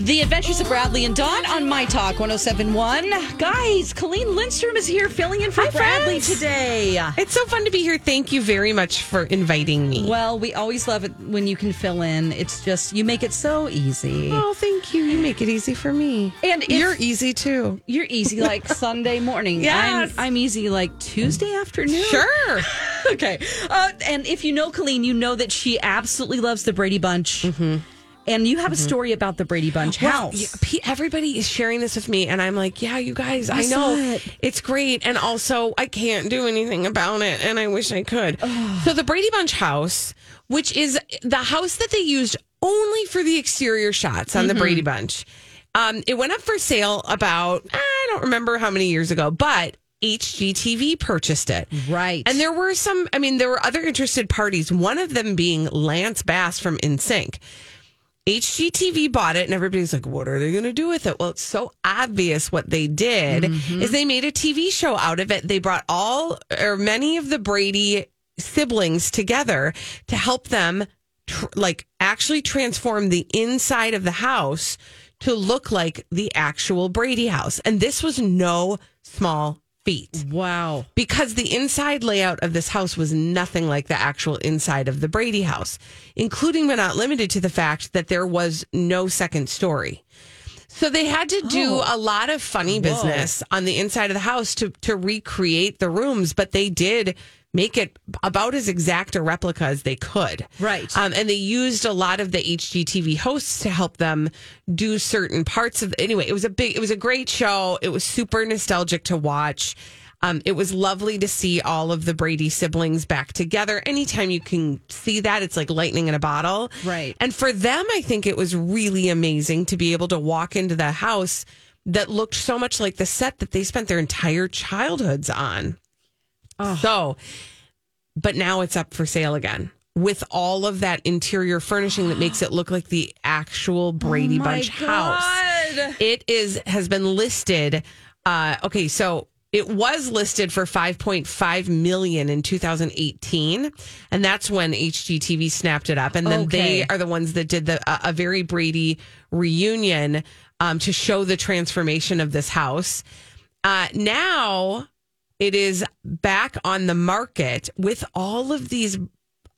The Adventures of Bradley and Dawn on My Talk 1071. Guys, Colleen Lindstrom is here filling in for Hi, Bradley friends. today. It's so fun to be here. Thank you very much for inviting me. Well, we always love it when you can fill in. It's just, you make it so easy. oh, thank you. You make it easy for me. And if- you're easy too. You're easy like Sunday morning. Yes. I'm, I'm easy like Tuesday afternoon. Sure. okay. Uh, and if you know Colleen, you know that she absolutely loves the Brady Bunch. And you have a story about the Brady Bunch Mm-hmm. Well, house. yeah, everybody is sharing this with me, and I'm like, yeah, you guys, I, I know it. it's great, and also I can't do anything about it, and I wish I could. so the Brady Bunch house, which is the house that they used only for the exterior shots on the Brady Bunch, um, it went up for sale about I don't remember how many years ago, but HGTV purchased it. Right. And there were some, I mean, there were other interested parties, one of them being Lance Bass from NSYNC. HGTV bought it, and everybody's like, what are they going to do with it? Well, it's so obvious what they did mm-hmm. is they made a TV show out of it. They brought all or many of the Brady siblings together to help them tr- like actually transform the inside of the house to look like the actual Brady house. And this was no small feat wow. because the inside layout of this house was nothing like the actual inside of the Brady house, including but not limited to the fact that there was no second story. So they had to do oh. a lot of funny business on the inside of the house to to recreate the rooms, but they did make it about as exact a replica as they could. Right. Um, and they used a lot of the HGTV hosts to help them do certain parts of. Anyway, it was a big, it was a great show. It was super nostalgic to watch. Um, it was lovely to see all of the Brady siblings back together. Anytime you can see that, it's like lightning in a bottle. Right. And for them, I think it was really amazing to be able to walk into the house that looked so much like the set that they spent their entire childhoods on. So, but now it's up for sale again with all of that interior furnishing that makes it look like the actual Brady my Bunch house. It is has been listed. Uh, okay, so it was listed for 5.5 million in 2018, and that's when HGTV snapped it up. And then they are the ones that did the a, a very Brady reunion um, to show the transformation of this house. Uh, now it is back on the market with all of these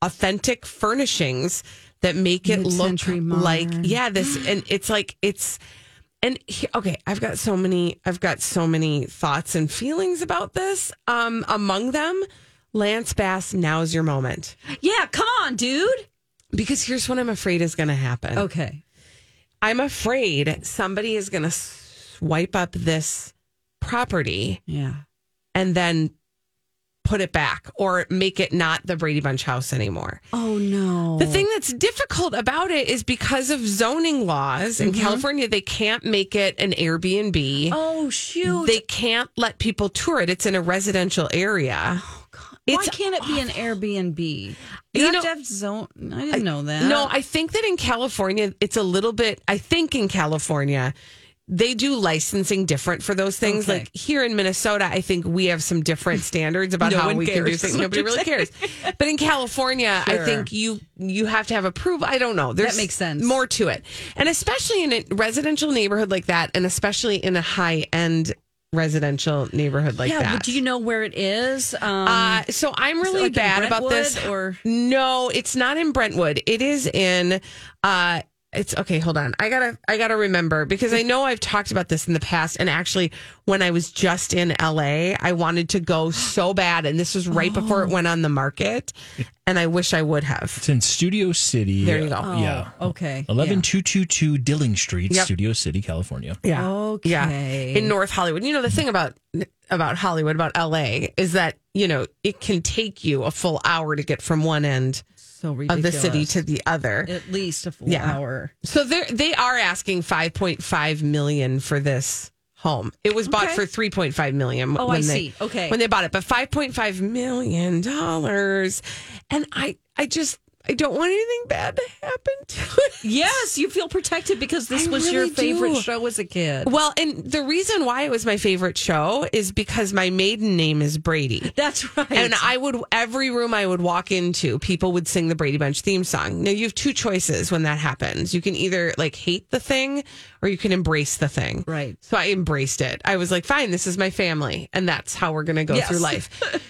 authentic furnishings that make it look like yeah this and it's like it's and he- okay i've got so many i've got so many thoughts and feelings about this um among them lance bass now's your moment Yeah, come on, dude. because here's what i'm afraid is going to happen Okay. i'm afraid somebody is going to swipe up this property Yeah. And then put it back or make it not the Brady Bunch house anymore. Oh no. The thing that's difficult about it is because of zoning laws in mm-hmm. California, they can't make it an Airbnb. Oh shoot. They can't let people tour it. It's in a residential area. Oh, Why It's can't it be an Airbnb? You, You have know- to have zone. I didn't know that. No, I think that in California, it's a little bit, I think in California, they do licensing different for those things. Okay. Like here in Minnesota, I think we have some different standards about No how we can do things. Nobody really cares. But in California, I think you you have to have approval. I don't know. There's makes sense. More to it, and especially in a residential neighborhood like that, and especially in a high end residential neighborhood like that. yeah, that. but do you know where it is? Um, Uh, so I'm really like bad about this. Or- no, it's not in Brentwood. It is in uh it's okay. Hold on. I gotta I gotta remember because I know I've talked about this in the past. And actually, when I was just in LA, I wanted to go so bad, and this was right before it went on the market. And I wish I would have. It's in Studio City. There you go. Uh, yeah. okay. Eleven two two two Dilling Street, Yep. Studio City, California. Yeah. Okay. Yeah. In North Hollywood. You know, the thing about about Hollywood, about LA, is that, you know, it can take you a full hour to get from one end So of the city to the other. at least a full Yeah. hour. So they they are asking 5.5 million for this home. It was bought Okay. for 3.5 million Oh, when I they see. Okay. when they bought it, but 5.5 million dollars. And I I just I don't want anything bad to happen to it. Yes, you feel protected because this I was your favorite do. show as a kid. Well, and the reason why it was my favorite show is because my maiden name is Brady. That's right. And I would every room I would walk into, people would sing the Brady Bunch theme song. Now you have two choices when that happens. You can either like hate the thing or you can embrace the thing. Right. So I embraced it. I was like, fine, this is my family, and that's how we're gonna go Yes. through life.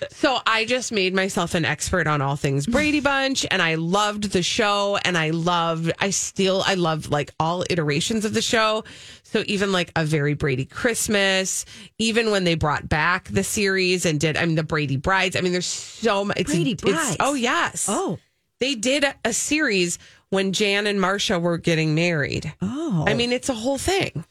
so I just made myself an expert on all things Brady Bunch, and I loved the show, and I loved, I still, I love like all iterations of the show. So even like a very Brady Christmas, even when they brought back the series and did, I mean, the Brady Brides. I mean, there's so much. Brady it's- oh, Brides. oh yes. oh, They did a, a series when Jan and Marsha were getting married. oh, I mean, it's a whole thing.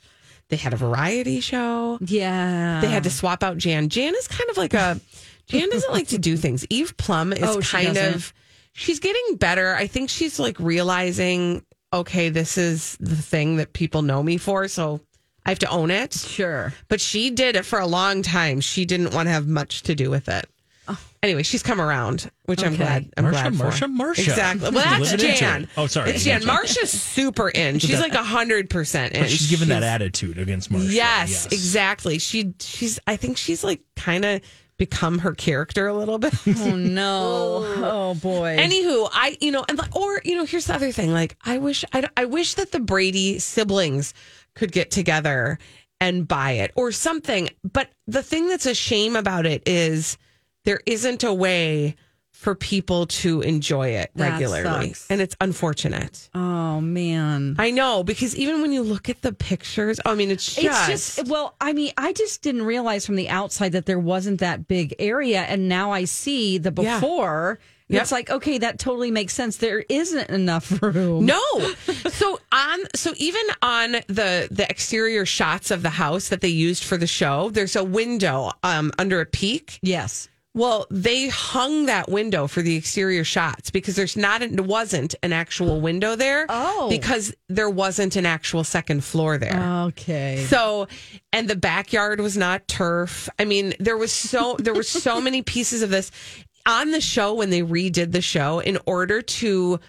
They had a variety show. yeah. They had to swap out Jan. Jan is kind of like a Jan doesn't like to do things. Eve Plumb is Oh, kind of she's getting better. I think she's like realizing, okay, this is the thing that people know me for, so I have to own it. sure. But she did it for a long time. She didn't want to have much to do with it. Anyway, she's come around, which I'm Oh. Okay. glad. I'm Marsha, glad for. Marsha, Marsha. Exactly. Well, that's Jan. Oh, sorry. It's Jan. Marsha's super in. She's like hundred percent oh, in. But she's given that attitude against Marsha. Yes, exactly. She she's I think she's like kind of become her character a little bit. Oh no. oh boy. Anywho, I you know and like- or you know here's the other thing. Like I wish I I wish that the Brady siblings could get together and buy it or something. But the thing that's a shame about it is there isn't a way for people to enjoy it That regularly, sucks. and it's unfortunate. oh man. I know because even when you look at the pictures, I mean, it's just, It's just well, I mean, I just didn't realize from the outside that there wasn't that big area, and now I see the Yeah. before. Yep. It's like okay, that totally makes sense. There isn't enough room. No. so on so even on the the exterior shots of the house that they used for the show, there's a window um under a peak. Yes. Well, they hung that window for the exterior shots because there's not there wasn't an actual window there. Oh. Because there wasn't an actual second floor there. Okay. So, and the backyard was not turf. I mean, there was so there were so many pieces of this on the show when they redid the show in order to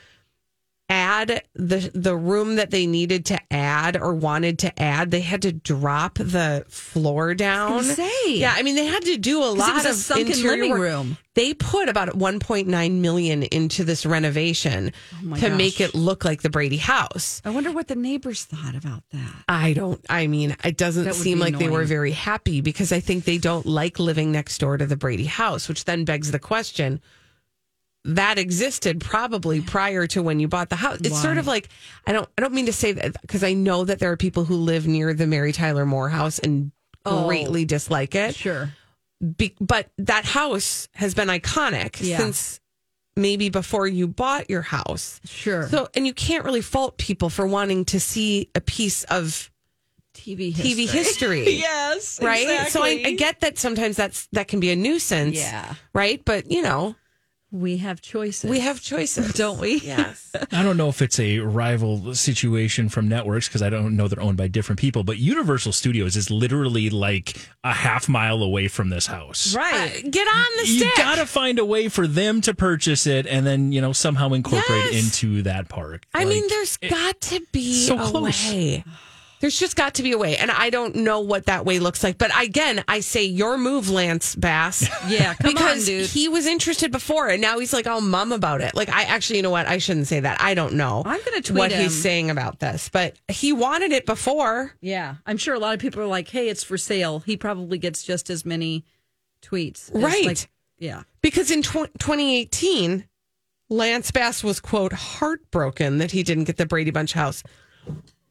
add the the room that they needed to add or wanted to add they had to drop the floor down say. yeah i mean they had to do a it lot was a of sunken interior living work. room. they put about 1.9 million into this renovation Oh to gosh. make it look like the brady house I wonder what the neighbors thought about that. I don't. I mean, it doesn't seem like they were very happy because I think they don't like living next door to the Brady house, which then begs the question that existed probably prior to when you bought the house. It's sort of like I don't. I don't mean to say that because I know that there are people who live near the Mary Tyler Moore house and Oh. greatly dislike it. Sure. Be, but that house has been iconic Yeah. since maybe before you bought your house. Sure. So, and you can't really fault people for wanting to see a piece of TV TV history. yes. right? So I, I get that sometimes that's that can be a nuisance. Yeah. Right. But you know, We have choices. we have choices, Don't we? Yes. I don't know if it's a rival situation from networks because I don't know they're owned by different people, but Universal Studios is literally like a half mile away from this house. Right. Uh, get on the You stick. got to find a way for them to purchase it and then, you know, somehow incorporate Yes. into that park. I mean, Like, there's got to be so a close. way. There's just got to be a way, and I don't know what that way looks like. But again, I say your move, Lance Bass. Yeah, come because on, dude. he was interested before, and now he's like, "Oh, mum about it." Like, I actually, you know what? I shouldn't say that. I don't know. I'm gonna tweet what him. he's saying about this, but he wanted it before. Yeah, I'm sure a lot of people are like, "Hey, it's for sale." He probably gets just as many tweets, Right. like- yeah, Because in tw- 2018, Lance Bass was, quote, heartbroken that he didn't get the Brady Bunch house.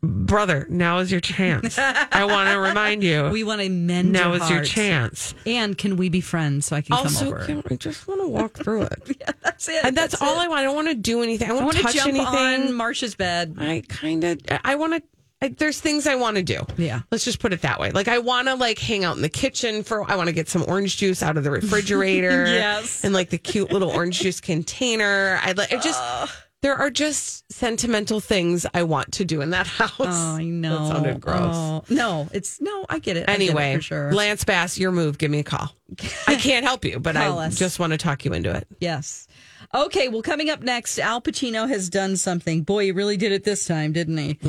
Brother, now is your chance. I want to remind you. We want to mend now your is your chance. And can we be friends so I can come Also, over? can- I just want to walk through it. Yeah, that's it. And that's, all I want. I don't want to do anything. I I want to touch jump anything. on Marsha's bed. I kind of, I want to. I, there's things I want to do. Yeah. Let's just put it that way. Like I want to like hang out in the kitchen for. I want to get some orange juice out of the refrigerator. Yes. And like the cute little orange juice container. I like. I just. There are just sentimental things I want to do in that house. Oh, I know. That sounded gross. Oh, no, it's no. I get it. I get it Anyway, for sure. Lance Bass, your move. Give me a call. I can't help you, but I us. just want to talk you into it. yes. Okay. Well, coming up next, Al Pacino has done something. Boy, he really did it this time, didn't he?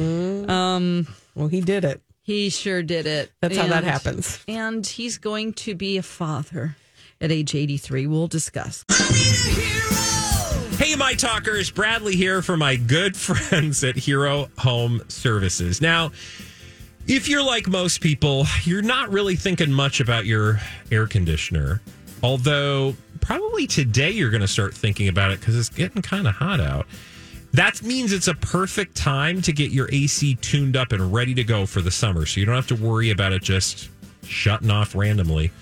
Um, Well, he did it. he sure did it. That's how that happens. And he's going to be a father at age 83. We'll discuss. Hey, my talkers, Bradley here for my good friends at Hero Home Services. Now, if you're like most people, you're not really thinking much about your air conditioner. Although, probably today you're going to start thinking about it because it's getting kind of hot out. That means it's a perfect time to get your AC tuned up and ready to go for the summer. So you don't have to worry about it just shutting off randomly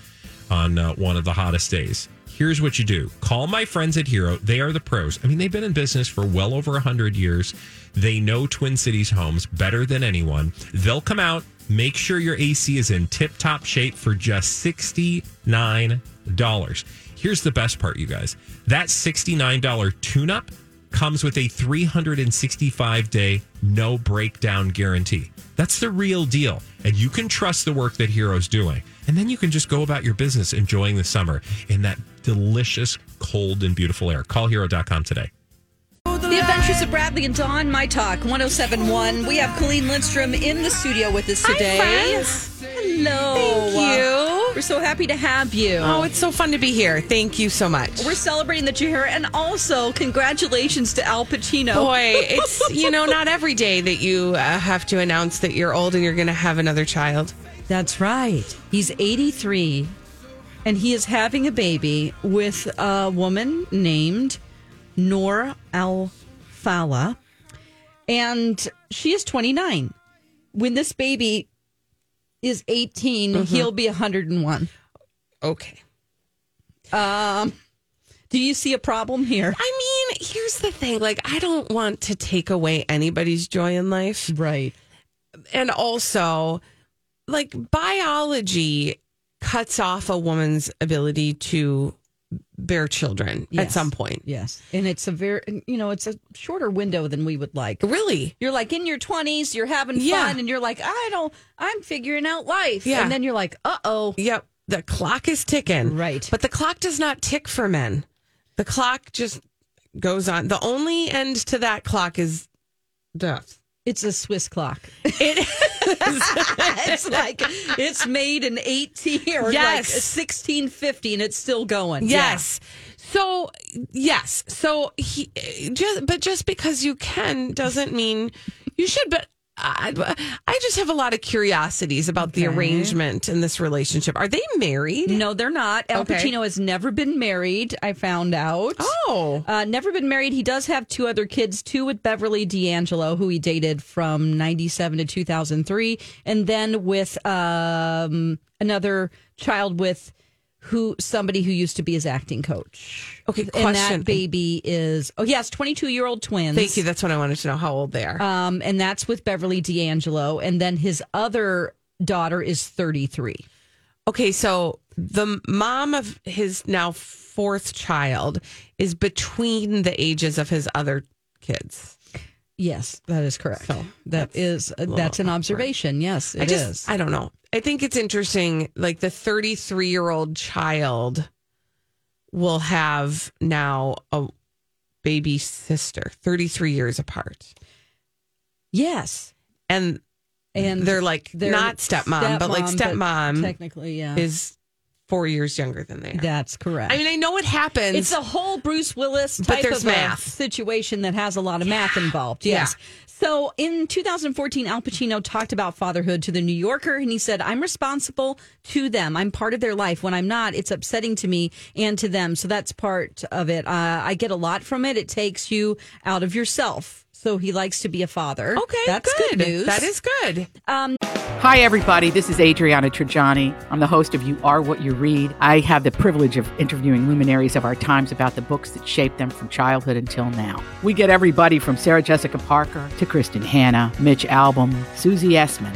on uh, one of the hottest days. Here's what you do call my friends at Hero. They are the pros. I mean, they've been in business for well over 100 years. They know Twin Cities homes better than anyone. They'll come out, make sure your AC is in tip top shape for just $69. Here's the best part, you guys that $69 tune up comes with a 365 day no breakdown guarantee. That's the real deal. And you can trust the work that Hero's doing. And then you can just go about your business enjoying the summer in that delicious, cold, and beautiful air. Call hero.com today. The Adventures of Bradley and Dawn, My Talk 1071. We have Colleen Lindstrom in the studio with us today. friends. Hello. Thank you. We're so happy to have you. Oh, it's so fun to be here. Thank you so much. We're celebrating that you're here, and also congratulations to Al Pacino. Boy, it's you know not every day that you uh, have to announce that you're old and you're going to have another child. That's right. He's 83, and he is having a baby with a woman named Noor Al Fala, and she is 29. When this baby is 18, he'll be 101. Okay. Um, do you see a problem here? I mean, here's the thing. Like, I don't want to take away anybody's joy in life. Right. And also, like, biology cuts off a woman's ability to bear children at some point. Yes. And it's a very, you know, it's a shorter window than we would like. Really? You're like in your 20s, you're having Yeah. fun, and you're like, I don't, I'm figuring out life. Yeah. And then you're like, uh oh. Yep. The clock is ticking. Right. But the clock does not tick for men. The clock just goes on. The only end to that clock is death. It's a Swiss clock. It it's like it's made in 18 or like Yes. 1650 and it's still going. Yes. So yes. So he just but just because you can doesn't mean you should. But I, I just have a lot of curiosities about the arrangement in this relationship. Are they married? No, they're not. Al Okay. Pacino has never been married, I found out. Oh, Uh, never been married. He does have two other kids, two with Beverly D'Angelo, who he dated from 97 to 2003, and then with um, another child with who somebody who used to be his acting coach. Okay, And question. that baby is, oh, yes, 22 year old twins. thank you. That's what I wanted to know. How old they are? Um, and that's with Beverly D'Angelo. And then his other daughter is 33. Okay, so the mom of his now fourth child is between the ages of his other kids. Yes, that is correct. So, that is uh, that's an observation. Yes, it I is. I don't know. I think it's interesting. Like the 33 year old child will have now a baby sister, 33 years apart. yes, And and they're like they're not stepmom, but like stepmom technically, yeah, is four years younger than they are. that's correct. I mean, I know it happens. it's a whole Bruce Willis type of math. situation that has a lot of math involved. Yeah. Yes. So in 2014, Al Pacino talked about fatherhood to the New Yorker, and he said, I'm responsible to them. I'm part of their life. When I'm not, it's upsetting to me and to them. So that's part of it. Uh, I get a lot from it. It takes you out of yourself. So he likes to be a father. Okay, that's good, good news. That is good. Um, Hi, everybody. This is Adriana Trigiani. I'm the host of You Are What You Read. I have the privilege of interviewing luminaries of our times about the books that shaped them from childhood until now. We get everybody from Sarah Jessica Parker to Kristin Hannah, Mitch Albom, Susie Essman,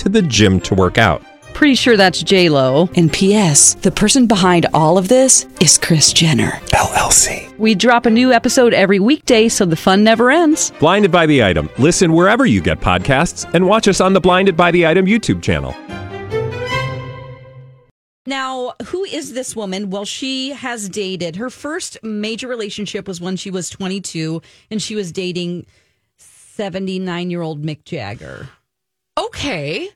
to the gym to work out. Pretty sure that's J Lo. And P.S. The person behind all of this is Kris Jenner. LLC. We drop a new episode every weekday, so the fun never ends. Blinded by the item. Listen wherever you get podcasts, and watch us on the Blinded by the Item YouTube channel. Now, who is this woman? Well, she has dated. Her first major relationship was when she was 22, and she was dating 79 year old Mick Jagger. Okay.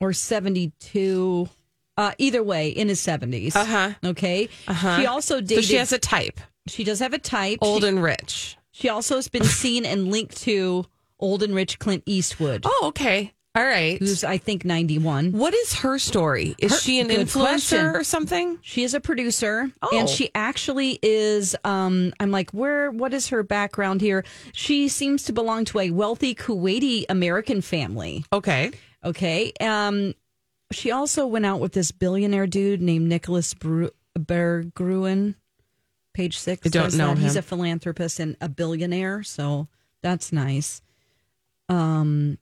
or 72 uh either way in his 70s Uh-huh. okay Uh-huh. she also dated. So she has a type, she does have a type old she, and rich. she also has been seen and linked to old and rich clint eastwood Oh, okay. All right. who's i think 91 What is her story? Is Her- she an influencer question. or something? she is a producer Oh. and she actually is um i'm like where what is her background here she seems to belong to a wealthy kuwaiti american family Okay. Okay. Um, she also went out with this billionaire dude named Nicolas Bru- Berggruen. Page six. I don't know that. He's a philanthropist and a billionaire, so that's nice. Um,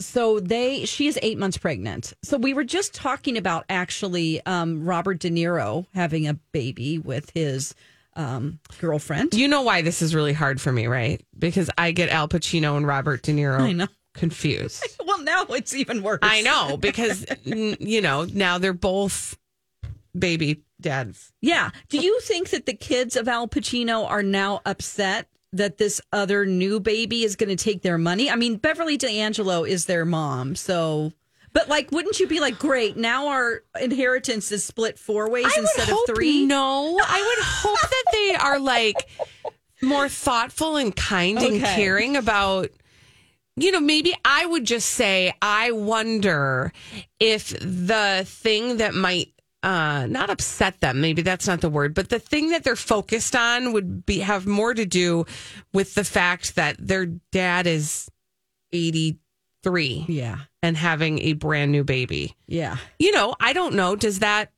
so they she is eight months pregnant. So we were just talking about actually um, Robert De Niro having a baby with his um, girlfriend. You know why this is really hard for me, right? Because I get Al Pacino and Robert De Niro I know. confused. Well, now it's even worse. I know because you know now they're both baby dads. Yeah. Do you think that the kids of Al Pacino are now upset that this other new baby is going to take their money? I mean, Beverly D'Angelo is their mom, so. But like, wouldn't you be like, great? Now our inheritance is split four ways instead of three. No, I would hope that they are like more thoughtful and kind and caring about. You know, maybe I would just say, I wonder if the thing that might uh not upset them maybe that's not the word but the thing that they're focused on would be have more to do with the fact that their dad is 83 Yeah. and having a brand new baby Yeah. you know, I don't know. Does that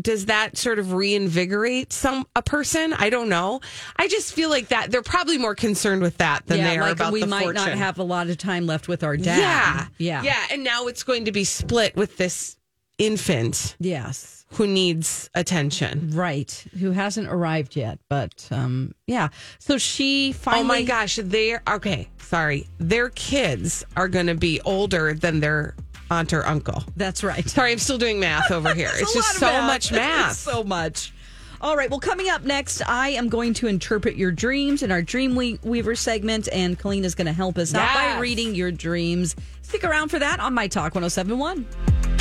does that sort of reinvigorate some a person? I don't know. I just feel like that they're probably more concerned with that than yeah. they are like about we the might fortune. not have a lot of time left with our dad. Yeah, Yeah. yeah. And now it's going to be split with this infant Yes. who needs attention. Right. Who hasn't arrived yet. But um yeah. So she finally oh my gosh, they're okay. Sorry, their kids are going to be older than their aunt or uncle. That's right. Sorry, I'm still doing math over here. it's just so of much math. so much. All right. Well, coming up next, I am going to interpret your dreams in our Dream Weaver segment, and Colleen is going to help us out by reading your dreams. Stick around for that on My Talk 1071.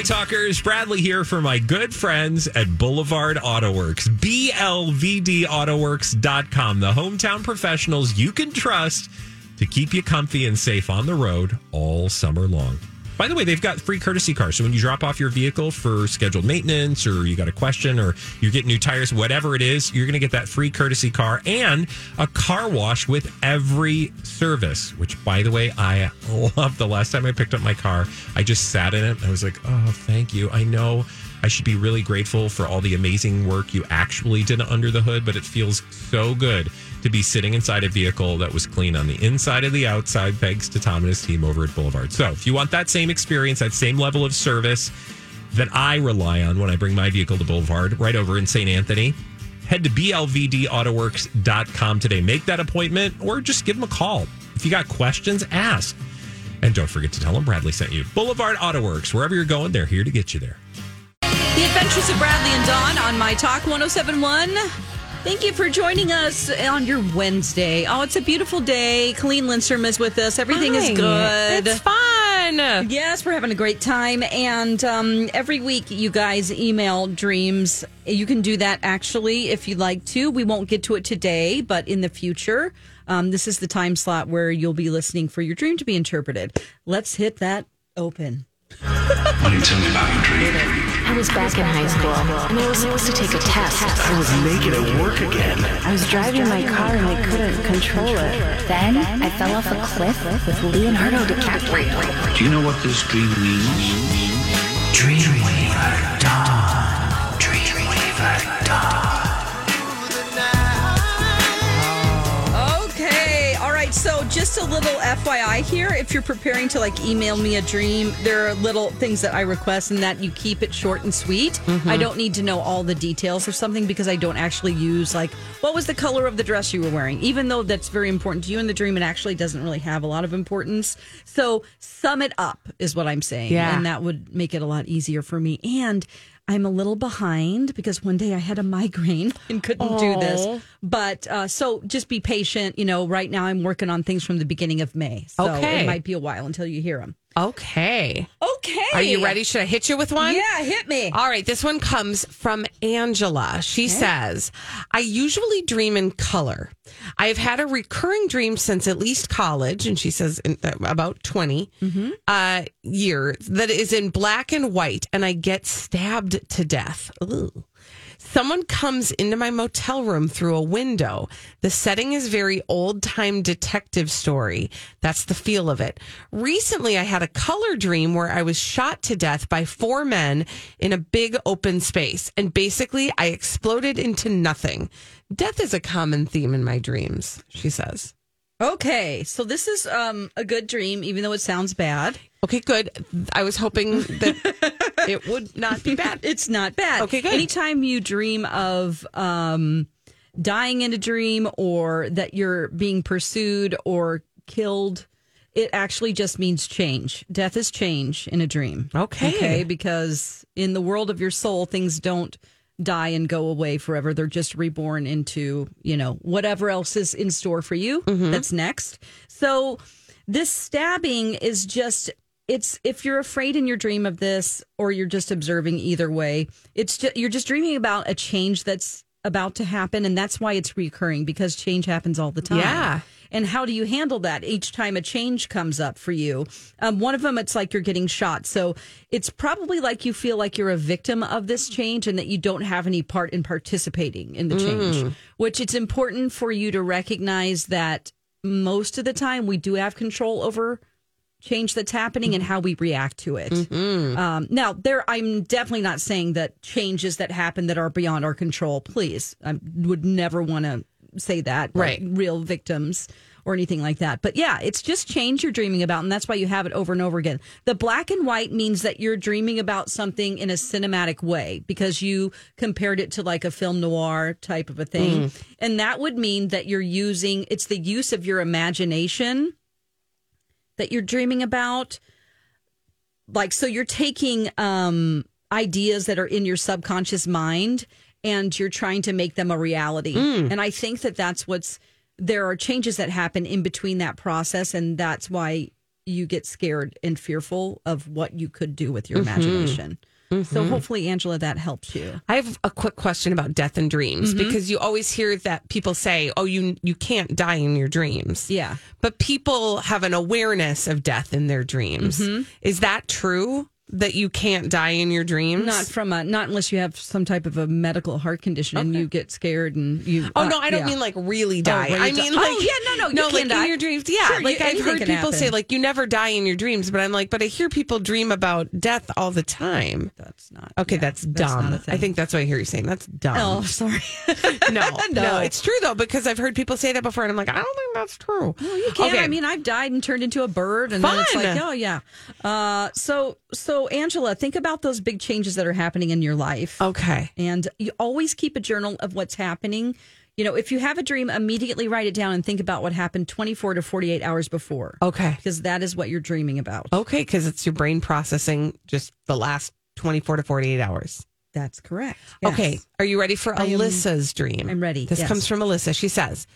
My talkers. Bradley here for my good friends at Boulevard Auto Works. BLVDAutoworks.com. The hometown professionals you can trust to keep you comfy and safe on the road all summer long. By the way, they've got free courtesy cars. So when you drop off your vehicle for scheduled maintenance or you got a question or you're getting new tires, whatever it is, you're going to get that free courtesy car and a car wash with every service, which by the way, I love. The last time I picked up my car, I just sat in it. I was like, oh, thank you. I know I should be really grateful for all the amazing work you actually did under the hood, but it feels so good to be sitting inside a vehicle that was clean on the inside and the outside, thanks to Tom and his team over at Boulevard. So if you want that same experience, that same level of service, that I rely on when I bring my vehicle to Boulevard, right over in St. Anthony. Head to blvdautoworks.com today. Make that appointment or just give them a call. If you got questions, ask. And don't forget to tell them Bradley sent you. Boulevard Autoworks, wherever you're going, they're here to get you there. The Adventures of Bradley and Dawn on My Talk 1071. Thank you for joining us on your Wednesday. Oh, it's a beautiful day. Colleen Lindstrom is with us. Everything is good. It's fun. Yes, we're having a great time. And um, every week, you guys email dreams. You can do that actually if you'd like to. We won't get to it today, but in the future, um, this is the time slot where you'll be listening for your dream to be interpreted. Let's hit that open. Why don't you tell me about your dream? I was back in high school and I was supposed to take a test. I was making it work again. I was driving my car and I couldn't control it. Then I fell off a cliff with Leonardo DiCaprio. Do you know what this dream means? Dreamweaver Dawn. Just a little FYI here. If you're preparing to like email me a dream, there are little things that I request and that you keep it short and sweet. I mm-hmm. don't need to know all the details of something because I don't actually use like what was the color of the dress you were wearing, even though that's very important to you in the dream. It actually doesn't really have a lot of importance. So, sum it up is what I'm saying. Yeah. And that would make it a lot easier for me. And I'm a little behind because one day I had a migraine and couldn't do this. But uh, so just be patient. You know, right now I'm working on things from the beginning of May. So Okay. it might be a while until you hear them. Okay. Okay. Are you ready? Should I hit you with one? Yeah, hit me. All right, this one comes from Angela. She says, I usually dream in color. I have had a recurring dream since at least college, and she says in, uh, about 20 uh, years, that is in black and white, and I get stabbed to death. Ooh. Someone comes into my motel room through a window. The setting is very old time detective story. That's the feel of it. Recently, I had a color dream where I was shot to death by four men in a big open space. And basically, I exploded into nothing. Death is a common theme in my dreams, she says. Okay. So this is um, a good dream, even though it sounds bad. Okay, good. I was hoping that it would not be bad. It's not bad. Okay, good. Anytime you dream of um, dying in a dream or that you're being pursued or killed, it actually just means change. Death is change in a dream. Okay. Okay. Because in the world of your soul, things don't die and go away forever. They're just reborn into, you know, whatever else is in store for you that's next. So this stabbing is just it's if you're afraid in your dream of this or you're just observing either way, it's just you're just dreaming about a change that's about to happen and that's why it's recurring because change happens all the time. Yeah. And how do you handle that each time a change comes up for you? Um, one of them, it's like you're getting shot. So it's probably like you feel like you're a victim of this change and that you don't have any part in participating in the change, which it's important for you to recognize that most of the time we do have control over change that's happening and mm-hmm. how we react to it. Mm-hmm. Um, now, there, I'm definitely not saying that changes that happen that are beyond our control. Please, I would never want to say that. like Right. real victims or anything like that. But yeah, it's just change you're dreaming about, and that's why you have it over and over again. The black and white means that you're dreaming about something in a cinematic way because you compared it to like a film noir type of a thing. Mm. And that would mean that you're using it's the use of your imagination that you're dreaming about? Like so you're taking um ideas that are in your subconscious mind and you're trying to make them a reality. And i think that that's what's there are changes that happen in between that process and that's why you get scared and fearful of what you could do with your imagination so mm-hmm. hopefully angela that helps you. I have a quick question about death and dreams mm-hmm. because you always hear that people say, "Oh, you you can't die in your dreams." yeah. But people have an awareness of death in their dreams. Mm-hmm. Is that true that you can't die in your dreams? not from a not unless you have some type of a medical heart condition and you get scared and you Oh uh, no, I don't yeah. mean like really die. really I mean Oh, like yeah, no, no, you no, can like die. in your dreams. Yeah, Sure, like you- I've heard people say like you never die in your dreams, but I'm like, but I hear people dream about death all the time. that's not Okay, yeah, that's dumb. thing. I think that's what I hear you saying. That's dumb. oh sorry no, no, No. it's true though because I've heard people say that before, and I'm like, I don't think that's true. Well, you can't I mean, I've died and turned into a bird, and then it's like, oh yeah. Uh, so, so Angela, think about those big changes that are happening in your life. Okay. and you always keep a journal of what's happening. You know, if you have a dream, immediately write it down and think about what happened 24 to 48 hours before. Okay. Because that is what you're dreaming about. Okay, because it's your brain processing just the last 24 to 48 hours. That's correct. Okay. Are you ready for I am- Alyssa's dream? I'm ready, This yes. comes from Alyssa. She says,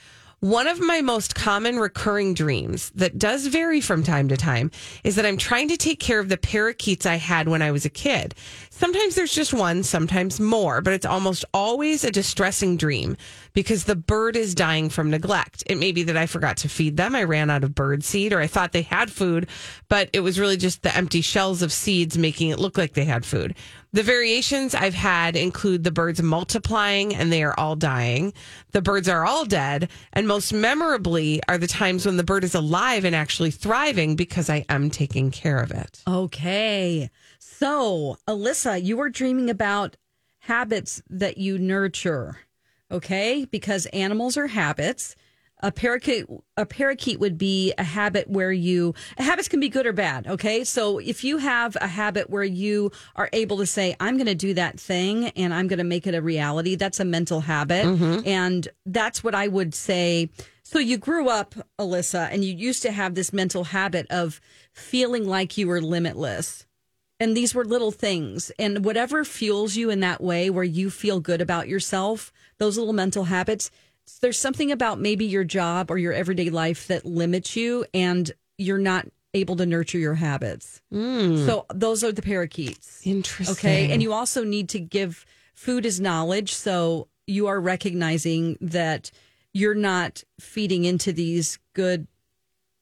one of my most common recurring dreams that does vary from time to time is that I'm trying to take care of the parakeets I had when I was a kid. Sometimes there's just one, sometimes more, but it's almost always a distressing dream because the bird is dying from neglect. It may be that I forgot to feed them, I ran out of bird seed, or I thought they had food, but it was really just the empty shells of seeds making it look like they had food. The variations I've had include the birds multiplying and they are all dying. The birds are all dead. And most memorably are the times when the bird is alive and actually thriving because I am taking care of it. Okay. So, Alyssa, you were dreaming about habits that you nurture. Okay? Because animals are habits. A parakeet a parakeet would be a habit where you habits can be good or bad, okay? So if you have a habit where you are able to say I'm going to do that thing and I'm going to make it a reality, that's a mental habit. Mm-hmm. And that's what I would say so you grew up, Alyssa, and you used to have this mental habit of feeling like you were limitless. And these were little things. And whatever fuels you in that way where you feel good about yourself, those little mental habits, there's something about maybe your job or your everyday life that limits you and you're not able to nurture your habits. Hmm. So those are the parakeets. Interesting. Okay. And you also need to give food is knowledge. So you are recognizing that you're not feeding into these good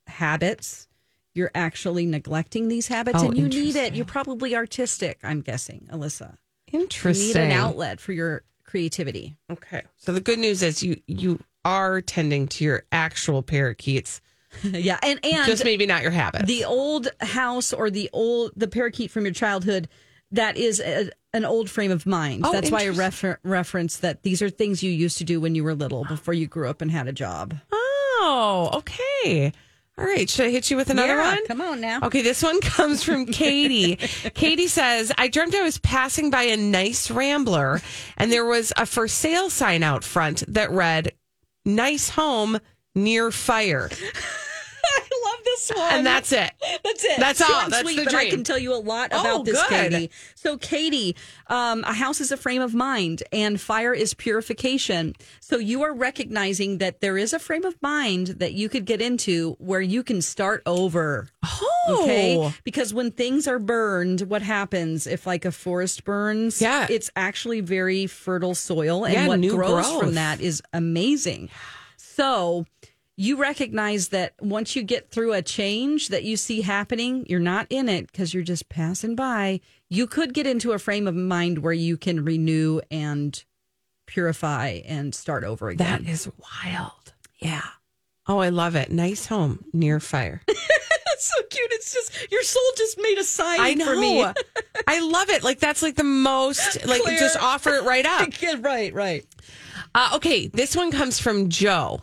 habits. You're actually neglecting these habits Oh, and you need it. You're probably artistic, I'm guessing, Alyssa. Interesting. You need an outlet for your creativity. Okay. So the good news is you you are tending to your actual parakeets, yeah. And and just maybe not your habits. the old house or the old the parakeet from your childhood that is a, an old frame of mind Oh, that's why i refer- reference that these are things you used to do when you were little before you grew up and had a job oh, okay. All right. Should I hit you with another Yeah, one? come on now Okay, this one comes from Katie. Katie says, I dreamt I was passing by a nice rambler and there was a for sale sign out front that read, Nice home near fire. this one And that's it. That's it. That's all. That's sweet, the but I can tell you a lot Oh, about this, good. Katie. So, Katie, um, a house is a frame of mind, and fire is purification. So, you are recognizing that there is a frame of mind that you could get into where you can start over. Oh. Okay. Because when things are burned, what happens if like a forest burns? Yeah. It's actually very fertile soil. And Yeah, what grows growth. from that is amazing. So you recognize that once you get through a change that you see happening, you're not in it because you're just passing by. You could get into a frame of mind where you can renew and purify and start over again. That is wild. yeah. Oh, I love it. Nice home near fire. That's so cute. It's just your soul just made a sign I know. for me. I love it. Like that's like the most like Clear. just offer it right up. Yeah, right, right. Uh, okay, this one comes from Joe.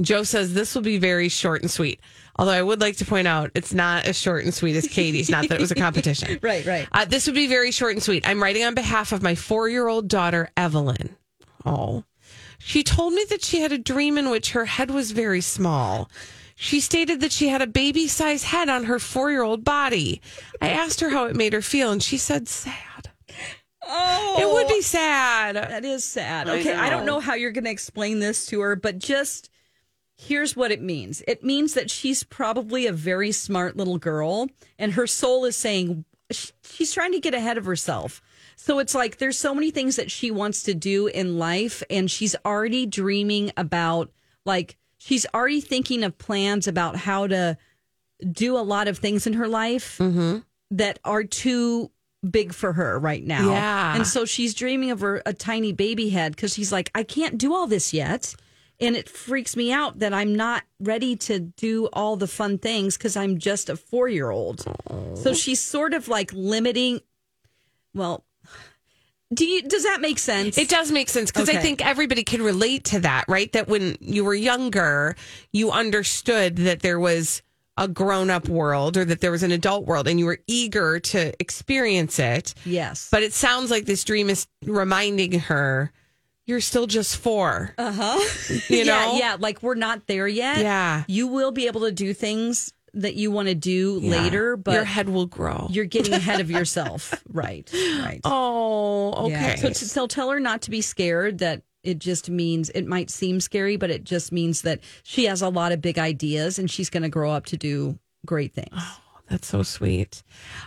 Joe says this will be very short and sweet. Although I would like to point out it's not as short and sweet as Katie's. Not that it was a competition. Right, right. Uh, this would be very short and sweet. I'm writing on behalf of my four year old daughter, Evelyn. Oh. She told me that she had a dream in which her head was very small. She stated that she had a baby size head on her four year old body. I asked her how it made her feel, and she said sad. Oh, It would be sad. That is sad. Okay, I, don't know. know how you're going to explain this to her, but just here's what it means. It means that she's probably a very smart little girl, and her soul is saying sh- she's trying to get ahead of herself. So it's like there's so many things that she wants to do in life, and she's already dreaming about, like, she's already thinking of plans about how to do a lot of things in her life mm-hmm. that are too big for her right now. Yeah. And so she's dreaming of her, a tiny baby head because she's like, I can't do all this yet. And it freaks me out that I'm not ready to do all the fun things because I'm just a four year old. So she's sort of like limiting, well, Do you? Does that make sense? It does make sense because I think everybody can relate to that, right? That when you were younger, you understood that there was a grown up world or that there was an adult world and you were eager to experience it. Yes. But it sounds like this dream is reminding her you're still just four. Uh huh. You know? yeah, yeah. Like we're not there yet. Yeah. You will be able to do things that you want to do Yeah. later, but your head will grow. you're getting ahead of yourself. right. Right. Oh, Yeah. okay. So, so tell her not to be scared. That it just means it might seem scary, but it just means that she has a lot of big ideas and she's going to grow up to do great things. Oh, that's so sweet.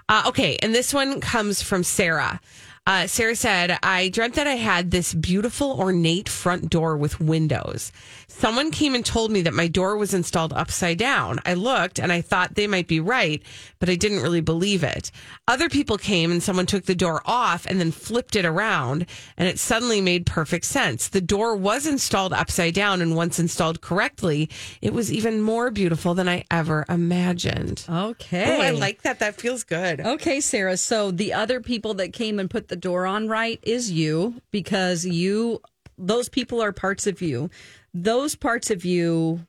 Uh, okay, and this one comes from Sarah. Uh, Sarah said, I dreamt that I had this beautiful, ornate front door with windows. Someone came and told me that my door was installed upside down. I looked and I thought they might be right, but I didn't really believe it. Other people came and someone took the door off and then flipped it around, and it suddenly made perfect sense. The door was installed upside down, and once installed correctly, it was even more beautiful than I ever imagined. Okay. Oh, I like that. That feels good. Okay, Sarah. So the other people that came and put the door on right is you because you, those people are parts of you. Those parts of you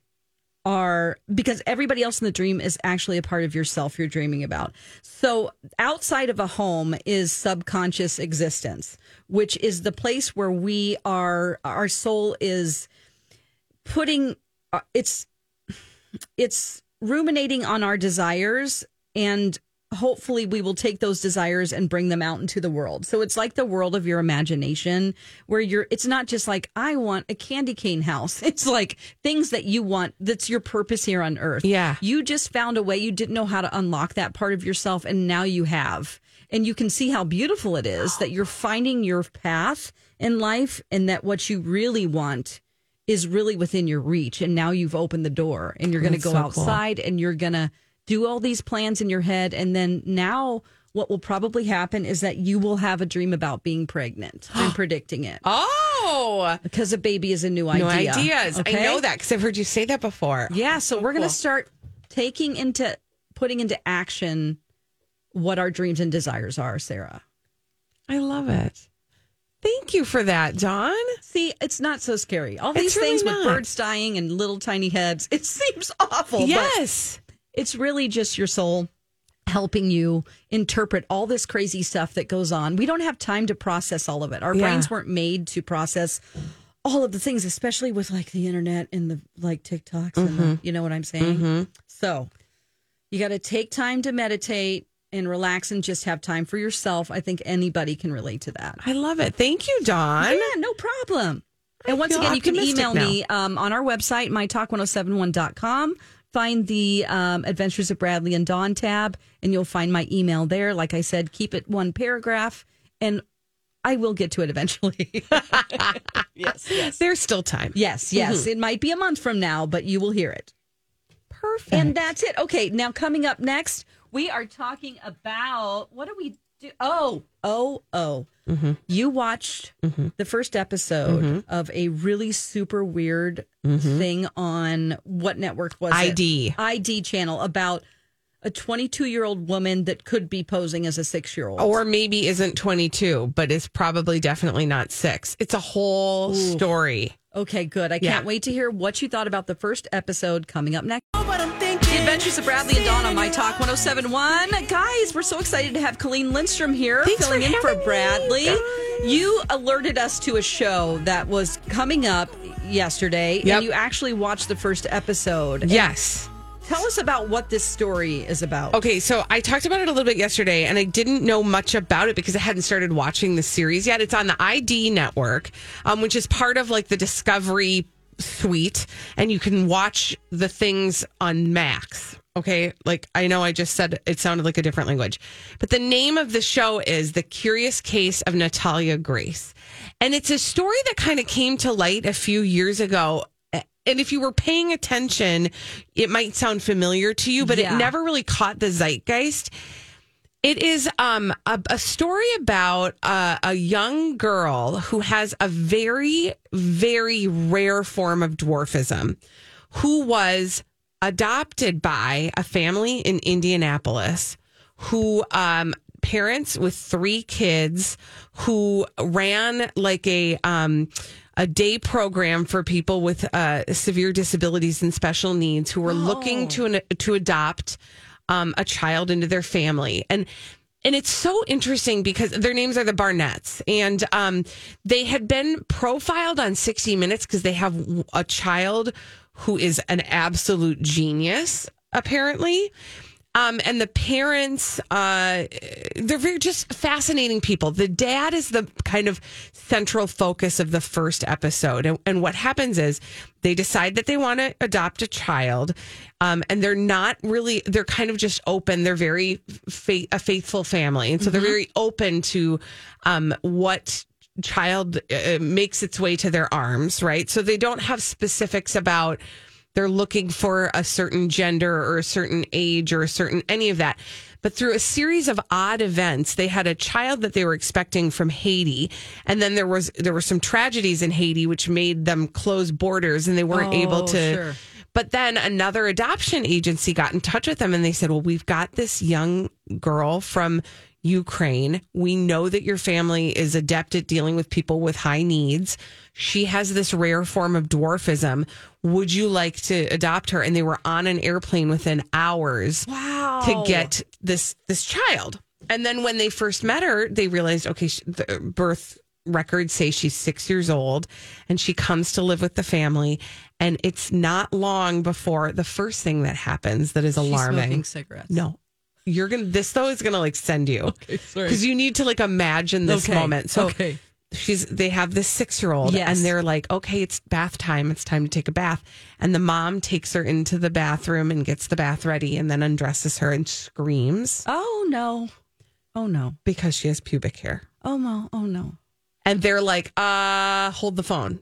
are because everybody else in the dream is actually a part of yourself you're dreaming about. So outside of a home is subconscious existence, which is the place where we are, our soul is putting, uh, it's, it's ruminating on our desires and hopefully we will take those desires and bring them out into the world. So it's like the world of your imagination where you're it's not just like I want a candy cane house. It's like things that you want that's your purpose here on earth. Yeah. You just found a way you didn't know how to unlock that part of yourself and now you have. And you can see how beautiful it is that you're finding your path in life and that what you really want is really within your reach and now you've opened the door and you're going to go so cool. outside and you're going to do all these plans in your head and then now what will probably happen is that you will have a dream about being pregnant i'm predicting it Oh, because a baby is a new idea no ideas. I know that because I've heard you say that before. yeah so we're going to start taking into putting into action what our dreams and desires are sarah I love it. Thank you for that, Dawn. See, it's not so scary. All these really things not. with birds dying and little tiny heads, it seems awful. but Yes. It's really just your soul helping you interpret all this crazy stuff that goes on. We don't have time to process all of it. Our Yeah. brains weren't made to process all of the things, especially with like the internet and the like TikToks and the, you know what I'm saying? So you got to take time to meditate and relax and just have time for yourself. I think anybody can relate to that. I love it. Thank you, Dawn. Yeah, no problem. And once again, you can email now. me um, on our website, mytalk1071.com. Find the um, Adventures of Bradley and Dawn tab, and you'll find my email there. Like I said, keep it one paragraph, and I will get to it eventually. yes, yes. There's still time. Yes, yes. It might be a month from now, but you will hear it. Perfect. And that's it. Okay, now coming up next, we are talking about what do we do? Oh, oh, oh. Mm-hmm. You watched mm-hmm. the first episode mm-hmm. of a really super weird thing on what network was ID. it? ID channel about a 22 year old woman that could be posing as a six year old. or maybe isn't 22, but is probably definitely not six. It's a whole story. Okay, good. I Yeah. can't wait to hear what you thought about the first episode coming up next. The Adventures of Bradley and Dawn on My Talk 1071. Guys, we're so excited to have Colleen Lindstrom here Thanks filling for in for having me, Bradley. You alerted us to a show that was coming up yesterday, Yep. and you actually watched the first episode. Yes. Tell us about what this story is about. Okay, so I talked about it a little bit yesterday, and I didn't know much about it because I hadn't started watching the series yet. It's on the ID network, um, which is part of like the Discovery suite, and you can watch the things on Max. Okay, like I know I just said it sounded like a different language, but the name of the show is The Curious Case of Natalia Grace. And it's a story that kind of came to light a few years ago. And if you were paying attention, it might sound familiar to you, but Yeah. it never really caught the zeitgeist. It is um, a, a story about uh, a young girl who has a very, very rare form of dwarfism, who was adopted by a family in Indianapolis who um, parents with three kids who ran like a um, a day program for people with uh, severe disabilities and special needs who were looking to an, to adopt um, a child into their family and. And it's so interesting because their names are the Barnetts, and um, they had been profiled on 60 Minutes because they have a child who is an absolute genius, apparently. Um, and the parents, uh, they're very just fascinating people. The dad is the kind of central focus of the first episode. And, and what happens is they decide that they want to adopt a child. Um, and they're not really, they're kind of just open. They're very fa- a faithful family. And so they're very open to um, what child uh, makes its way to their arms, right? So they don't have specifics about they're looking for a certain gender or a certain age or a certain any of that. But through a series of odd events, they had a child that they were expecting from Haiti, and then there was there were some tragedies in Haiti which made them close borders, and they weren't able oh, to. sure. But then another adoption agency got in touch with them, and they said, "Well, we've got this young girl from." Ukraine. We know that your family is adept at dealing with people with high needs. She has this rare form of dwarfism. Would you like to adopt her? And they were on an airplane within hours Wow. to get this this child. And then when they first met her, they realized okay, she, the birth records say she's six years old, and she comes to live with the family. And it's not long before the first thing that happens that is She's alarming. cigarettes. No. You're gonna this though is gonna like send you because you need to like imagine this Okay, moment. So okay. she's they have this six year old Yes. and they're like, okay, it's bath time. It's time to take a bath. And the mom takes her into the bathroom and gets the bath ready and then undresses her and screams Oh no. Oh no. because she has pubic hair. Oh no. Oh no. And they're like, uh, hold the phone.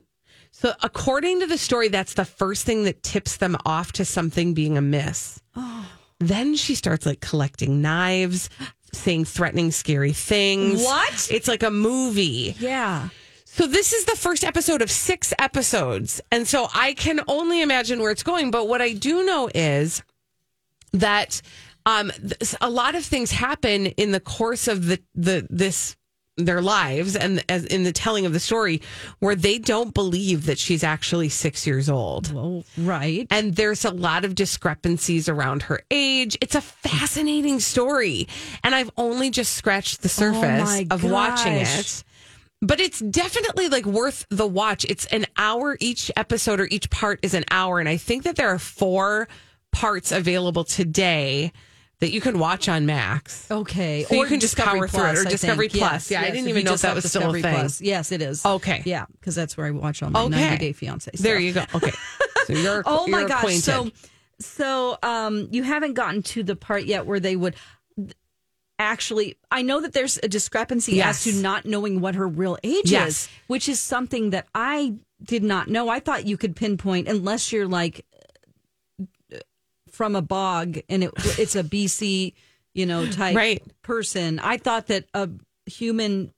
So according to the story, that's the first thing that tips them off to something being amiss. Then she starts like collecting knives, saying threatening, scary things. What? It's like a movie. Yeah. So this is the first episode of six episodes. And so I can only imagine where it's going. But what I do know is that um, a lot of things happen in the course of the, the this their lives and as in the telling of the story where they don't believe that she's actually six years old. Well, right. And there's a lot of discrepancies around her age. It's a fascinating story. And I've only just scratched the oh surface Oh of watching it. But it's definitely like worth the watch. It's an hour each episode or each part is an hour. And I think that there are four parts available today that you can watch on Max. Okay. So you can just power through it, or I Discovery think. Plus. Yeah, I didn't even know if that was still a Discovery thing. Plus. Yes, it is. Okay. Yeah, because that's where I watch all my Okay. 90 Day Fiance stuff. There you go. Okay. So you're Oh my you're gosh. acquainted. So so um you haven't gotten to the part yet where they would actually I know that there's a discrepancy Yes. as to not knowing what her real age Yes. is, which is something that I did not know. I thought you could pinpoint unless you're like from a bog and it, it's a BC, you know, type Right. person. I thought that a human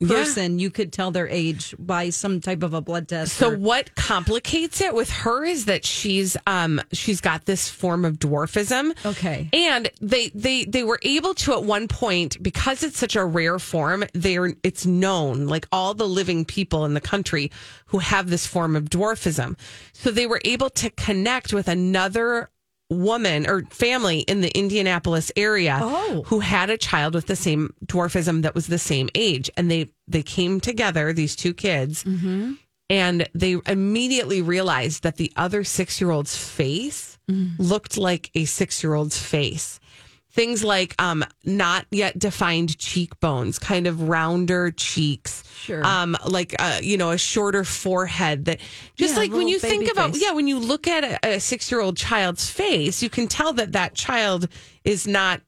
Yeah. person you could tell their age by some type of a blood test. So or- what complicates it with her is that she's um she's got this form of dwarfism. Okay. And they they they were able to at one point because it's such a rare form, they're it's known like all the living people in the country who have this form of dwarfism. So they were able to connect with another woman or family in the Indianapolis area Oh. who had a child with the same dwarfism that was the same age. And they they came together these two kids mm-hmm. and they immediately realized that the other 6-year-old's face mm-hmm. looked like a 6-year-old's face things like um not yet defined cheekbones kind of rounder cheeks Sure. um like uh you know a shorter forehead that just Yeah, like when you think about face. yeah when you look at a, a 6-year-old child's face you can tell that that child is not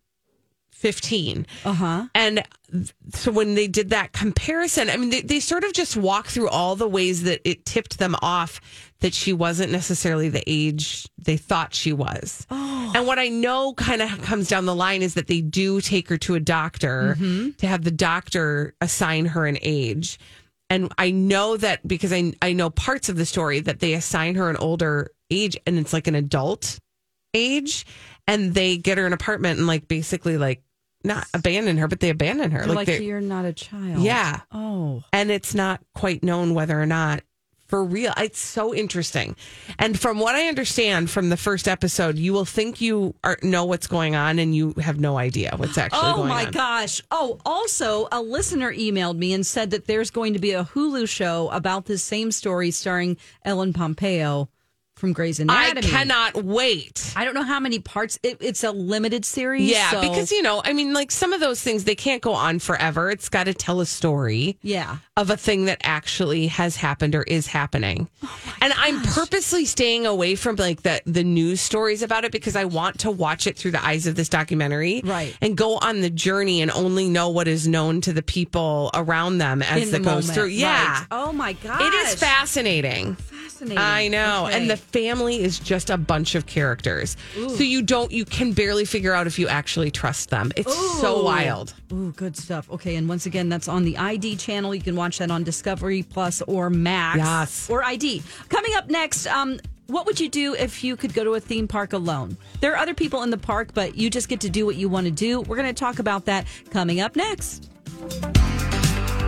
15 uh-huh. and so when they did that comparison, I mean, they, they sort of just walk through all the ways that it tipped them off that she wasn't necessarily the age they thought she was. Oh. And what I know kind of comes down the line is that they do take her to a doctor Mm-hmm. to have the doctor assign her an age. And I know that because I, I know parts of the story that they assign her an older age and it's like an adult age and they get her an apartment and like basically like not abandon her, but they abandon her. They're like, they're- you're not a child. yeah. Oh. and it's not quite known whether or not for real. It's so interesting. And from what I understand from the first episode, you will think you are, know what's going on and you have no idea what's actually Oh going my gosh. Oh, also, a listener emailed me and said that there's going to be a Hulu show about this same story starring Ellen Pompeo from Grey's Anatomy. I cannot wait. I don't know how many parts. It, it's a limited series. Yeah, so- because you know, I mean, like some of those things they can't go on forever. It's got to tell a story. Yeah. of a thing that actually has happened or is happening. Oh and I'm purposely staying away from like the the news stories about it because I want to watch it through the eyes of this documentary. Right. And go on the journey and only know what is known to the people around them as in it the goes moment. through. Yeah. Right. Oh my god. It is fascinating. Fascinating. I know. Okay. And the family is just a bunch of characters. So you don't you can barely figure out if you actually trust them. It's so wild. Ooh, good stuff. Okay, and once again, that's on the ID channel. You can watch that on Discovery Plus or Max. Yes. Or ID. Coming up next, um, what would you do if you could go to a theme park alone? There are other people in the park, but you just get to do what you want to do. We're going to talk about that coming up next.